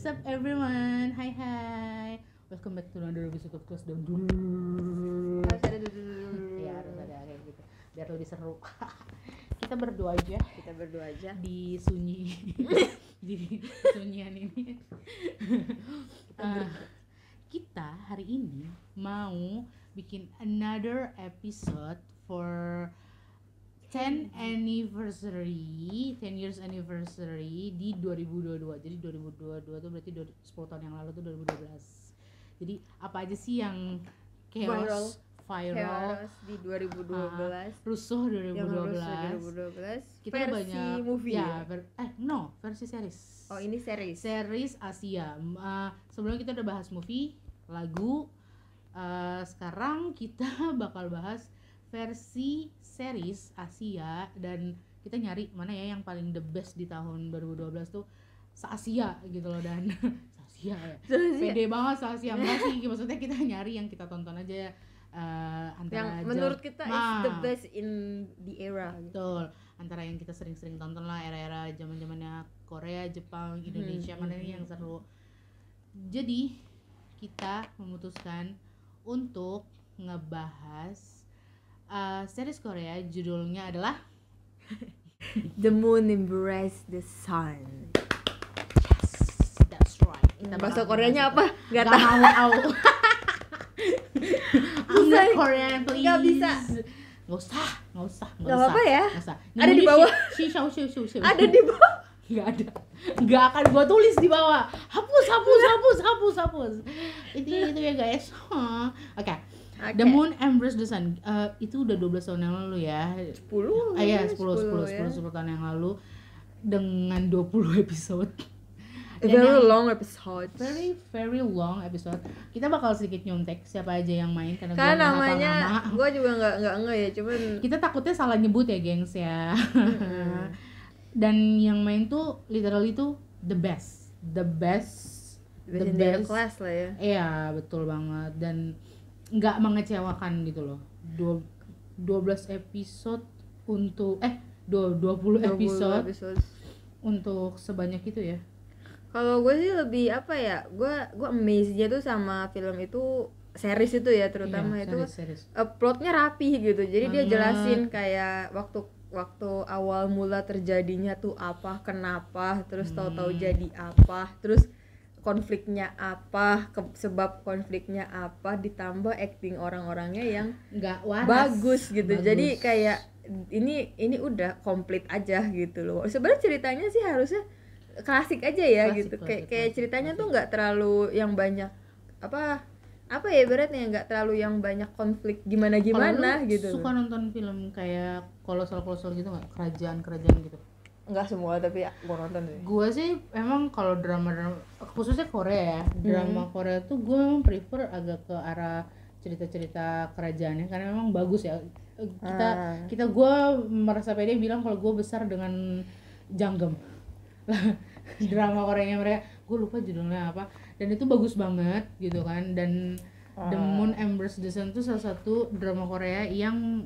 What's up everyone? Hai hai. Welcome back to another episode of Kelas Down dulu. Harus ada dulu. Ya harus ada kayak gitu. Biar lebih seru. Kita berdua aja Kita berdua aja. di sunyi di sunyian ini. Ah, kita hari ini mau bikin another episode for 10 anniversary 10 years anniversary di 2022 jadi 2022 tuh berarti dua- 10 tahun yang lalu tuh 2012 jadi apa aja sih yang chaos viral, Chaos di 2012. rusuh yang 2012 lulus 2012. kita versi banyak movie. ya, ver- eh no versi series. Oh, ini series. series Asia. Uh, sebelum kita udah bahas movie lagu uh, sekarang kita bakal bahas versi series Asia dan kita nyari mana ya yang paling the best di tahun 2012 tuh se-Asia gitu loh dan se-Asia ya pede banget se-Asia enggak sih maksudnya kita nyari yang kita tonton aja uh, yang antara menurut Jap- kita is Nah. the best in the era. Betul. Antara yang kita sering-sering tonton lah era-era zaman-zamannya Korea, Jepang, Indonesia Hmm, mana hmm, yang seru. Jadi kita memutuskan untuk ngebahas uh, series Korea judulnya adalah The moon embrace the sun. Yes, that's right. Kita Bahasa Koreanya apa? Gak Gak tahu. au. I'm Bisa. not Korean, please. Gak bisa. Nggak usah, nggak usah, nggak Gak usah. apa-apa ya. Nggak usah. Ada di bawah. Si, si, si, si, si. Ada di bawah. nggak ada nggak akan gua tulis di bawah hapus hapus hapus hapus hapus itu itu ya guys Hah. oke Oke. The Moon Embrace the Sun Eh, itu udah 12 tahun yang lalu ya 10. ah, iya 10 10 10 ya. 10 tahun yang lalu dengan 20 episode A Dan very long episode. very very long episode kita bakal sedikit nyontek siapa aja yang main karena gua Karena nggak namanya nama. gue juga nggak nggak nge ya, cuman kita takutnya salah nyebut ya gengs ya dan yang main tuh literally tuh the best the best the best in the class lah ya. iya betul banget dan nggak mengecewakan gitu loh Dua, 12 episode untuk eh dua- 20 20 episode episode. untuk sebanyak itu ya Kalau gue sih lebih apa ya? Gue gue amazed aja tuh sama film itu series itu ya terutama Iya, itu series, eh, plotnya rapi gitu. Jadi dia jelasin kayak waktu waktu awal mula terjadinya tuh apa, kenapa, terus tahu-tahu Hmm. jadi apa, terus konfliknya apa, ke- sebab konfliknya apa, ditambah acting orang-orangnya yang nggak waras bagus gitu. Bagus. Jadi kayak ini ini udah komplit aja gitu loh. Sebenarnya ceritanya sih harusnya klasik aja ya Klasik, gitu. klasik, kayak kayak ceritanya klasik. tuh nggak terlalu yang banyak apa apa ya beratnya nggak terlalu yang banyak konflik gimana gimana gitu. suka nonton film kayak kolosal kolosal gitu nggak kerajaan kerajaan gitu Nggak semua tapi ya, gua nonton sih. gue sih emang kalau drama drama khususnya Korea ya Hmm. drama Korea tuh gue memang prefer agak ke arah cerita-cerita kerajaannya karena memang bagus ya kita Ah. kita gue merasa pede bilang kalau gue besar dengan janggem drama Koreanya mereka gue lupa judulnya apa dan itu bagus banget gitu kan dan The Ah. Moon Embrace the Sun tuh salah satu drama Korea yang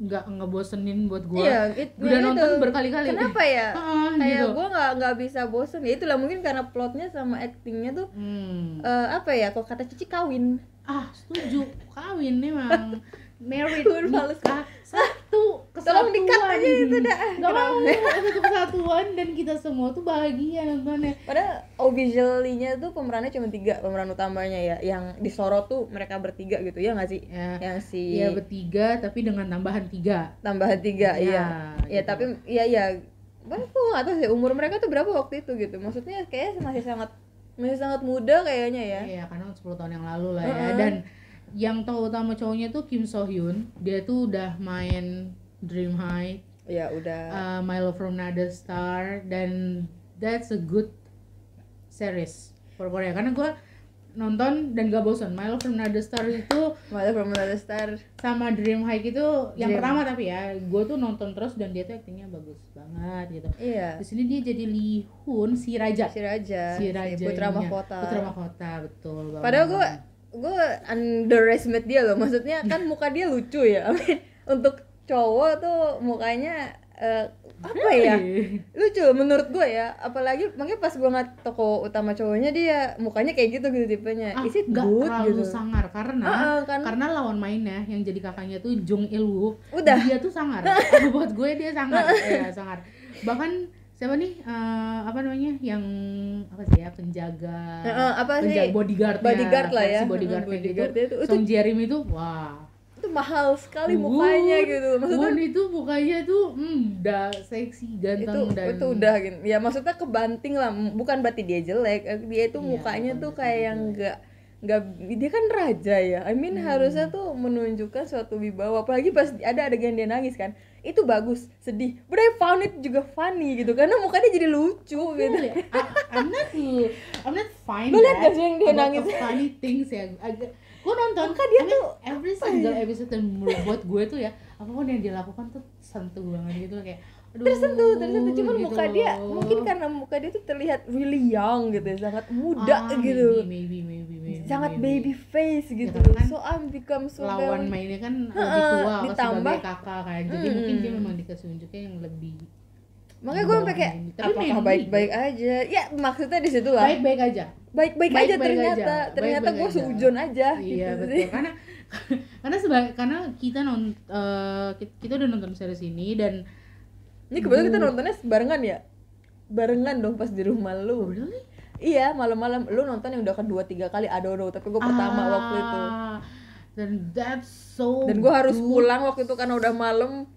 nggak ngebosenin buat gue Iya, it- udah itu. nonton berkali-kali Kenapa ya? Heeh, kayak gitu. gua nggak nggak bisa bosen ya itulah mungkin karena plotnya sama actingnya tuh Hmm. eh, apa ya kalau kata Cici kawin ah setuju kawin memang married nikah satu Tolong kesatuan di-cut aja itu dah. nggak mau satu kesatuan dan kita semua tuh bahagia nontonnya Padahal officially-nya tuh pemerannya cuma tiga pemeran utamanya ya, yang disorot tuh mereka bertiga gitu ya nggak sih? ya Yang si ya bertiga tapi dengan tambahan tiga tambahan tiga, Ya, iya. Ya gitu. tapi iya iya, Bahkan aku nggak tahu sih umur mereka tuh berapa waktu itu gitu. Maksudnya kayak masih sangat masih sangat muda kayaknya ya. Iya, karena 10 tahun yang lalu lah ya. Heeh. Dan yang tahu utama cowoknya tuh Kim So Hyun. Dia tuh udah main Dream High, Ya udah. uh, My Love from Another Star dan that's a good series for Korea. Karena gue nonton dan gak bosan. My Love from Another Star itu Malah from Another Star. sama Dream High itu yang Dream. pertama tapi ya gue tuh nonton terus dan dia tuh aktingnya bagus banget gitu. Iya. Di sini dia jadi Lee Hun si raja. Si Raja, Si si raja Putra Mahkota. Putra Mahkota betul banget. Padahal gue gue underestimate dia loh. Maksudnya kan muka dia lucu ya. Untuk cowok tuh mukanya eh, apa ya? lucu menurut gue ya. Apalagi makanya pas gue ngeliat toko utama cowoknya dia mukanya kayak gitu gitu tipenya. Ah, is it nggak good terlalu gitu? sangar karena Ah, ah, kan. karena lawan mainnya yang jadi kakaknya tuh Jung Il Woo. Udah. dia tuh sangar. Buat gue dia sangar. Ya sangar. Bahkan siapa nih? Eh, apa namanya? Yang apa sih ya? Penjaga eh, apa sih? penjaga bodyguard Bodyguard lah ya. bodyguard Eh, bodyguard bodyguard itu, itu- Song Jeremy tuh wah. itu mahal sekali mukanya gitu. Maksudnya Won itu mukanya tuh hmm, udah seksi itu ganteng dan itu udah gitu. Ya maksudnya kebanting lah. Bukan berarti dia jelek dia itu Iya, mukanya tuh kayak yang enggak nggak dia kan raja ya. I mean Hmm. harusnya tuh menunjukkan suatu wibawa. Apalagi pas ada adegan dia nangis kan. Itu bagus sedih. But I found it juga funny gitu. Karena mukanya jadi lucu gitu. Really? I, I'm not I'm not fine Lu liat that gak sih yang dia nangis? funny things ya? Agak gue nonton Maka dia I mean, tuh every single ya? episode dan buat gue tuh ya apa pun yang dia lakukan tuh sentuh banget gitu. Kayak aduh tersentuh tersentuh. Cuman gitu muka dia loh. mungkin karena muka dia tuh terlihat really young gitu ya sangat muda Ah, gitu. maybe, maybe, maybe, maybe, sangat maybe. baby face gitu karena kan so I'm become so lawan very- mainnya kan lebih tua ditambah- kakak kan. Jadi Mm-mm. mungkin dia memang dikasih unjuknya yang lebih makanya gue sampai kayak Tapi apakah baik-baik aja? Ya maksudnya di situ lah. Baik-baik aja. Baik-baik aja Baik-baik ternyata. Aja. ternyata gue aja. seujon aja iya gitu betul. Sih. karena karena sebagai karena kita non eh, kita, udah nonton series ini dan ini kebetulan kita nontonnya barengan ya? Barengan dong pas di rumah lu. Really iya malam-malam. Lu nonton yang udah kedua tiga kali aduh tapi gue pertama Ah, waktu itu. Dan that's so dan gue harus pulang waktu itu karena udah malam.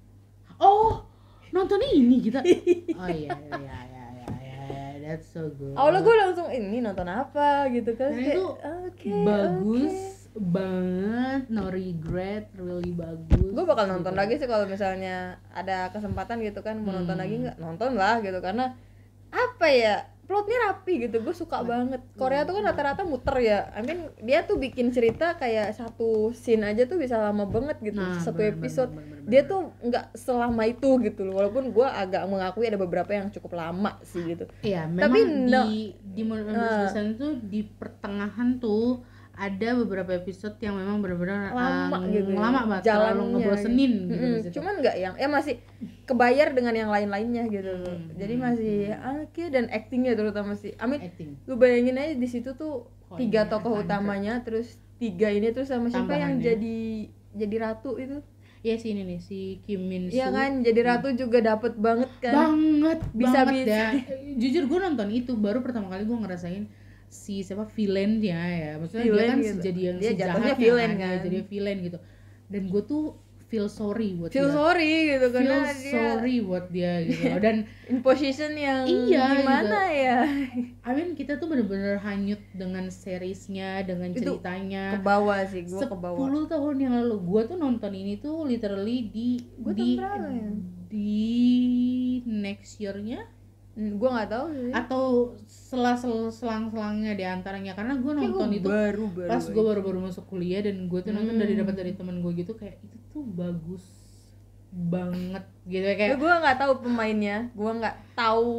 Oh nontonnya ini kita? Oh iya iya iya iya iya iya, that's so good. Awalnya gue langsung ini nonton apa? gitu kan. Dan Kayak, itu oke bagus oke. banget no regret really bagus. Gue bakal nonton Gitu. lagi sih kalau misalnya ada kesempatan gitu kan. Mau nonton Hmm. lagi nggak? Nonton lah gitu. Karena apa ya plotnya rapi gitu gue suka banget Korea tuh kan rata-rata muter ya I mean dia tuh bikin cerita kayak satu scene aja tuh bisa lama banget gitu Nah, satu bener, episode bener, bener, bener, dia tuh nggak selama itu gitu loh walaupun gue agak mengakui ada beberapa yang cukup lama sih gitu Iya, Tapi memang no. di di. Season tuh di pertengahan tuh ada beberapa episode yang memang benar-benar lama eh, gitu ya, lama banget terlalu ngebosenin gitu. gitu, situ. cuman nggak yang ya masih kebayar dengan yang lain-lainnya gitu Hmm, jadi masih oke dan actingnya terutama sih mean acting. lu bayangin aja di situ tuh Oh, tiga iya, tokoh utamanya terus tiga ini terus sama siapa yang jadi jadi ratu itu Iya sih ini nih si Kim Min Soo. Iya kan jadi ratu juga dapet banget kan Banget, Bisa- banget bisa. ya. Jujur gue nonton itu baru pertama kali gue ngerasain si siapa villainnya ya. Maksudnya dia Villain kan gitu. jadi yang Dia si jatuhnya jahatnya villain kan, kan. Dia jadi villain gitu. Dan gue tuh feel sorry buat feel dia. sorry gitu feel karena dia sorry buat dia gitu. Dan in position yang Iya, gimana ya I mean kita tuh bener-bener hanyut dengan seriesnya, dengan Itu ceritanya. ke bawah sih gua ke bawah 10 tahun yang lalu gua tuh nonton ini tuh literally di Gua di berapa ya? di next year-nya Hmm, gua nggak tahu sih atau selang selang-selangnya di antaranya karena Kayak nonton gua itu baru baru pas gue baru-baru masuk kuliah dan gue tuh nonton dari Hmm. dapat dari teman gue gitu kayak itu tuh bagus banget gitu ya Ya, kayak gue nggak tahu pemainnya, gue nggak tahu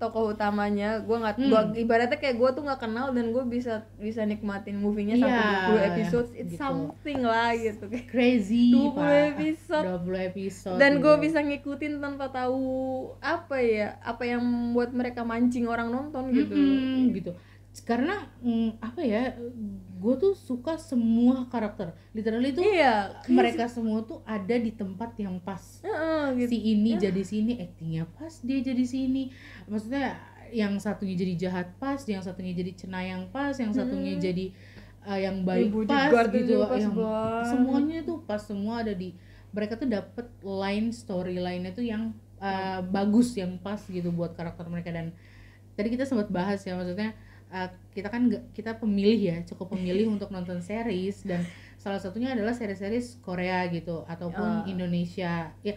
tokoh utamanya, gue nggak, Hmm. gua, ibaratnya kayak gue tuh nggak kenal dan gue bisa bisa nikmatin movie-nya sampai Iya, 20 episode, it's gitu. something lah gitu. crazy 20 Pak. episode. 20 episode Dan gue gitu. bisa ngikutin tanpa tahu apa ya, apa yang membuat mereka mancing orang nonton gitu. Mm-mm, gitu karena mm, apa ya gue tuh suka semua karakter literally tuh Iya, mereka semua tuh ada di tempat yang pas Heeh, gitu. si ini jadi sini actingnya pas dia jadi sini maksudnya yang satunya jadi jahat pas yang satunya jadi cenayang pas yang satunya Hmm. jadi uh, yang baik Yang pas gitu pas yang banget. semuanya tuh pas semua ada di mereka tuh dapet line storyline-nya tuh yang uh, bagus yang pas gitu buat karakter mereka dan tadi kita sempat bahas ya maksudnya uh, kita kan nggak- kita pemilih ya cukup pemilih untuk nonton series dan salah satunya adalah series-series Korea gitu ataupun Ah. Indonesia ya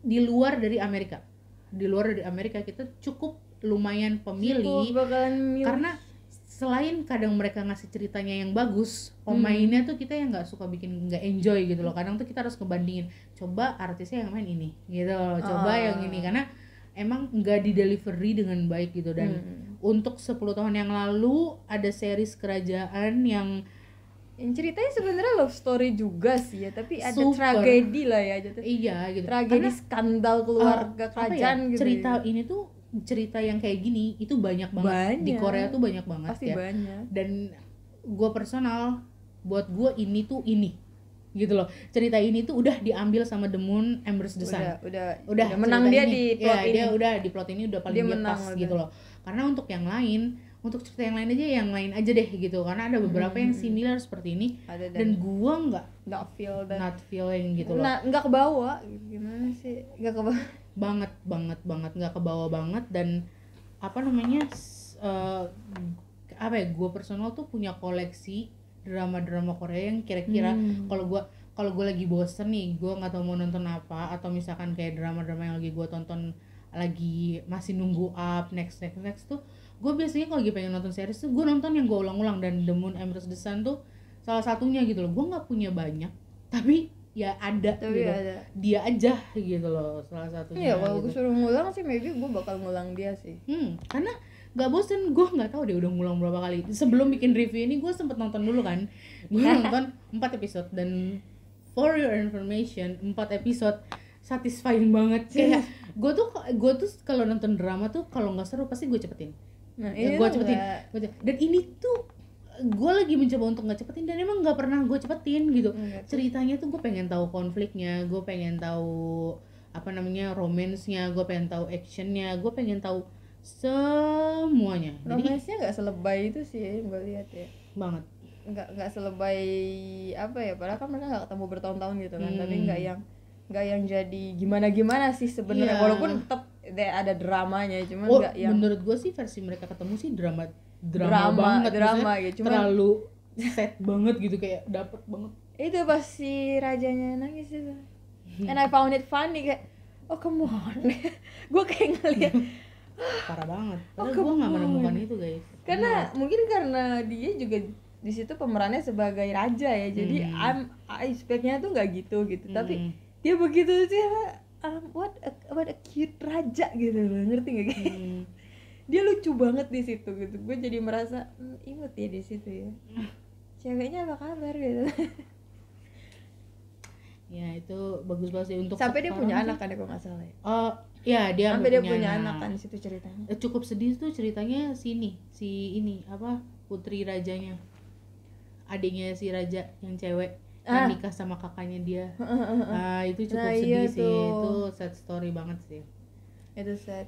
di luar dari Amerika di luar dari Amerika kita cukup lumayan pemilih milih. karena selain kadang mereka ngasih ceritanya yang bagus pemainnya tuh kita yang nggak suka bikin nggak enjoy gitu loh kadang tuh kita harus ngebandingin coba artisnya yang main ini gitu loh coba Ah. yang ini karena emang nggak di delivery dengan baik gitu dan Hmm. Untuk 10 tahun yang lalu ada series kerajaan yang yang ceritanya sebenarnya love story juga sih ya tapi ada Super. tragedi lah ya jatuh iya gitu tragedi Karena, skandal uh, keluarga apa kerajaan ya, gitu cerita ya. ini tuh cerita yang kayak gini itu banyak banget di Banyak. Korea tuh banyak banget pasti ya banyak dan gue personal buat gue ini tuh ini gitu loh. Cerita ini tuh udah diambil sama The Moon Embers the Sun. udah. Udah udah menang dia ini. di plot Ya, ini. dia udah di plot ini udah paling Dia dia, menang pas udah. gitu loh. Karena untuk yang lain untuk cerita yang lain aja yang lain aja deh gitu. Karena ada beberapa yang Hmm. similar seperti ini. Ada dan dan gua nggak nggak feel dan not feeling gitu loh. Nggak ke bawah gimana sih? Nggak ke bawah banget banget banget. Nggak ke bawah banget. Dan apa namanya eh, apa ya gue personal tuh punya koleksi drama-drama Korea yang kira-kira Hmm. kalau gua kalau gue lagi bosen nih gue nggak tahu mau nonton apa atau misalkan kayak drama-drama yang lagi gue tonton lagi masih nunggu up next next next tuh gue biasanya kalau lagi pengen nonton series tuh gue nonton yang gue ulang-ulang dan The Moon Empress the Sun tuh salah satunya gitu loh gue nggak punya banyak tapi ya ada tapi gitu ada dia aja gitu loh salah satunya iya kalau gitu. gue suruh ngulang sih maybe gue bakal ngulang dia sih Hmm, karena nggak bosen gue nggak tahu dia udah ngulang berapa kali. Sebelum bikin review ini gue sempet nonton dulu kan. Gue nonton 4 episode dan for your information 4 episode satisfying banget. Kayak gue tuh gue tuh kalau nonton drama tuh kalau nggak seru pasti gue cepetin. Nah Ya, ini gue cepetin dan ini tuh gue lagi mencoba untuk nggak cepetin dan emang nggak pernah gue cepetin gitu. Tuh. ceritanya tuh gue pengen tahu konfliknya gue pengen tahu apa namanya romansnya gue pengen tahu actionnya gue pengen tahu semuanya. Romansnya nggak selebay itu sih gue lihat ya. Banget. Nggak nggak selebay apa ya padahal kan mereka nggak ketemu bertahun-tahun gitu kan tapi Hmm. nggak yang nggak yang jadi gimana gimana sih sebenarnya. Iya. walaupun tetap ada dramanya cuman oh nggak yang menurut gue sih versi mereka ketemu sih drama drama, drama banget drama gitu cuman terlalu set banget gitu kayak dapet banget. Itu pas si rajanya nangis itu. And I found it funny kayak oh come on. Gue kayak ngeliat parah banget. Oh, padahal gue nggak menemukan itu guys. Karena mungkin karena dia juga di situ pemerannya sebagai raja ya. Jadi Hmm. I'm I expectnya tuh nggak gitu gitu. Tapi Hmm. dia begitu sih um, what a, what a cute raja gitu loh. Ngerti gak kayak Hmm. dia lucu banget di situ gitu. Gue jadi merasa hmm, imut ya di situ ya. Ceweknya apa kabar gitu. Ya itu bagus banget sih untuk sampai dia punya anak kan ya kalau nggak salah ya? Oh, ya dia sampai dia punya, punya anak kan di situ ceritanya Eh, Cukup sedih tuh ceritanya sini, si ini apa putri rajanya, adiknya si raja yang cewek Ah. yang nikah sama kakaknya dia. Ah itu cukup Nah, sedih iya sih, tuh. itu sad story banget sih. itu sad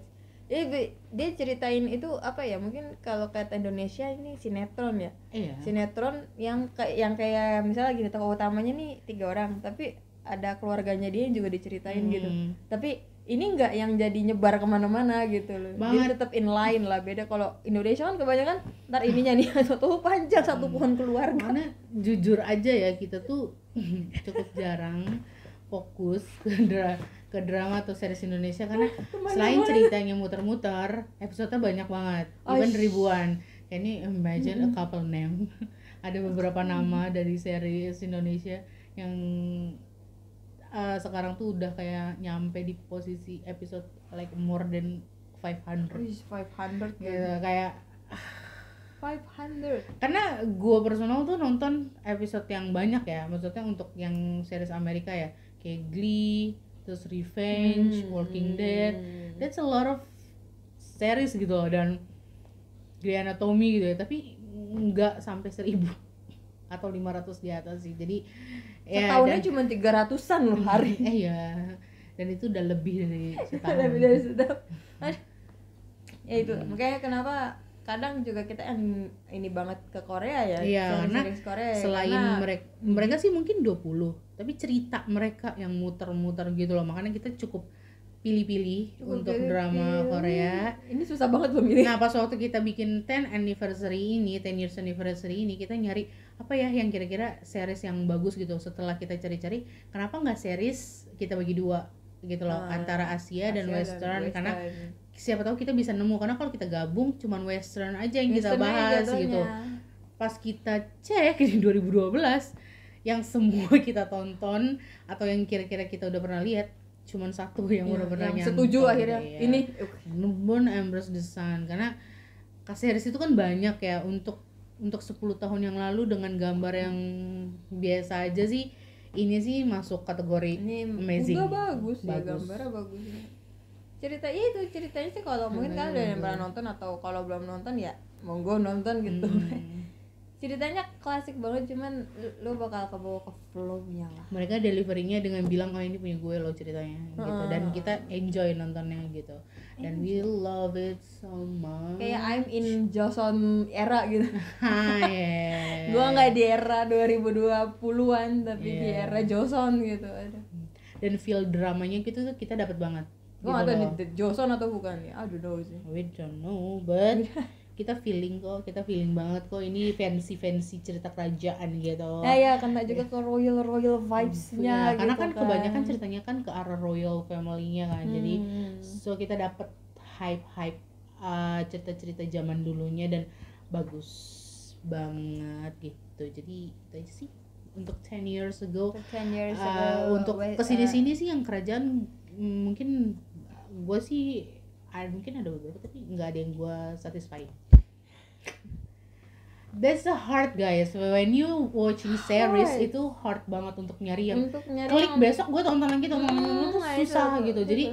be- dia ceritain itu apa ya mungkin kalau kata Indonesia ini sinetron ya Iya. sinetron yang kayak yang kayak misalnya gini tokoh utamanya nih tiga orang tapi ada keluarganya dia yang juga diceritain gitu Hmm. tapi ini nggak yang jadi nyebar ke mana-mana gitu loh. Dia Banget. tetap in line lah beda kalau Indonesia kan kebanyakan ntar ininya nih satu panjang satu pohon keluarga. Karena jujur aja ya kita tuh cukup jarang fokus ke dra- ke drama atau series Indonesia. Karena selain ceritanya muter-muter, episodenya banyak banget, Oh, even ribuan. Kayak ini imagine a couple name. Ada beberapa nama dari series Indonesia yang uh, sekarang tuh udah kayak nyampe di posisi episode like more than 500 Wih, 500 gitu gitu. kayak 500 karena gue personal tuh nonton episode yang banyak ya maksudnya untuk yang series Amerika ya. Kayak Glee terus Revenge Hmm. Walking Dead. That's a lot of series gitu loh dan Grey Anatomy gitu ya. Tapi nggak sampai seribu atau 500 di atas sih. Jadi ya setahunnya dan- cuma 300an loh hari. Eh ya dan itu udah lebih dari setahun. Lebih dari setahun. Ya itu. Makanya kenapa kadang juga kita yang ini banget ke Korea ya Iya, karena series Korea ya, selain karena- mereka mereka sih mungkin 20 tapi cerita mereka yang muter-muter gitu loh. Makanya kita cukup pilih-pilih untuk pilih-pilih. drama Korea. Ini susah banget loh milih nah pas waktu kita bikin 10 anniversary ini 10 years anniversary ini kita nyari apa ya yang kira-kira series yang bagus gitu setelah kita cari-cari kenapa nggak series kita bagi dua gitu loh Ah, antara Asia, dan Asia Western? Karena Western. siapa tahu kita bisa nemu karena kalau kita gabung cuman Western aja yang kita Western aja bahas gitu. Pas kita cek di 2012 yang semua kita tonton atau yang kira-kira kita udah pernah lihat cuman satu yang Iya, udah pernah yang nyantol setuju akhirnya. Iya. ini. Moon Embrace the Sun karena series itu kan banyak ya untuk untuk 10 tahun yang lalu dengan gambar yang biasa aja sih ini sih masuk kategori ini amazing enggak bagus ya Bagus. gambarnya bagus ya. cerita iya itu ceritanya sih kalau mungkin kalian yang pernah nonton atau kalau belum nonton ya monggo nonton gitu Hmm. ceritanya klasik banget cuman lu, bakal kebawa ke flow-nya lah. Mereka deliverynya dengan bilang oh ini punya gue loh ceritanya gitu. Dan kita enjoy nontonnya gitu. Dan we love it so much. Kayak I'm in Joseon era gitu. Hai. gua nggak di era 2020-an tapi di Iya. era Joseon gitu Aduh. dan feel dramanya gitu tuh kita dapat banget. Gua nggak gitu tahu loh. nih Joseon atau bukan ya aduh tahu sih. We don't know but kita feeling kok kita feeling banget kok ini fancy fancy cerita kerajaan gitu. Ya ya kena juga ke royal royal vibes-nya Ya, karena gitu kan kebanyakan ceritanya kan ke arah royal family-nya kan jadi Hmm. so kita dapat hype hype cerita cerita zaman dulunya dan bagus banget gitu. Jadi itu aja sih untuk 10 years ago. For 10 years uh, ago, untuk wait, ke sini uh, sih yang kerajaan mungkin gue sih ada mungkin ada beberapa tapi nggak ada yang gue satisfied That's the hard guys. When you watching series Hard. itu hard banget untuk nyari yang untuk nyari klik yang- besok gue tonton lagi tonton lagi Hmm, itu nah, susah itu- gitu. itu Jadi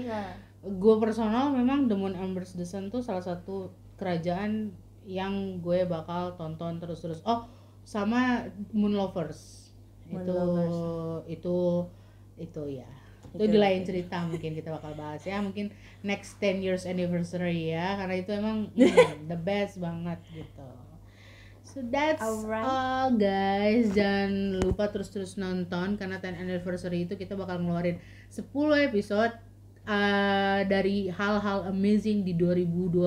gue personal memang The Moon Embers The Sun tuh salah satu kerajaan yang gue bakal tonton terus-terus. Oh, sama Moon Lovers. Moon itu Lovers. itu itu ya. Itu, di lain cerita mungkin kita bakal bahas ya. Mungkin next 10 years anniversary ya karena itu emang mm, the best banget gitu. So that's Alright. all guys. Jangan lupa terus-terus nonton karena 10 anniversary itu kita bakal ngeluarin 10 episode uh, dari hal-hal amazing di 2012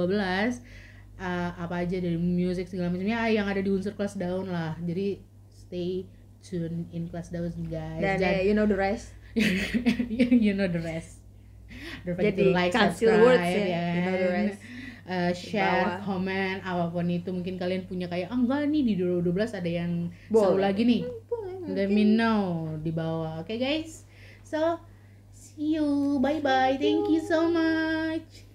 uh, apa aja dari music segala macamnya yang ada di unsur kelas daun lah. Jadi stay tune in kelas daun guys. dan Jangan- ya, you know the rest you know the rest. Don't forget Jadi, to like, cancel subscribe, words ya, ya you know the rest. Uh, share, komen, apa pun itu mungkin kalian punya kayak ah enggak nih di 2012 ada yang Boleh. seru lagi nih. boleh Let me know di bawah. Oke guys. So see you. Bye bye. Thank you so much.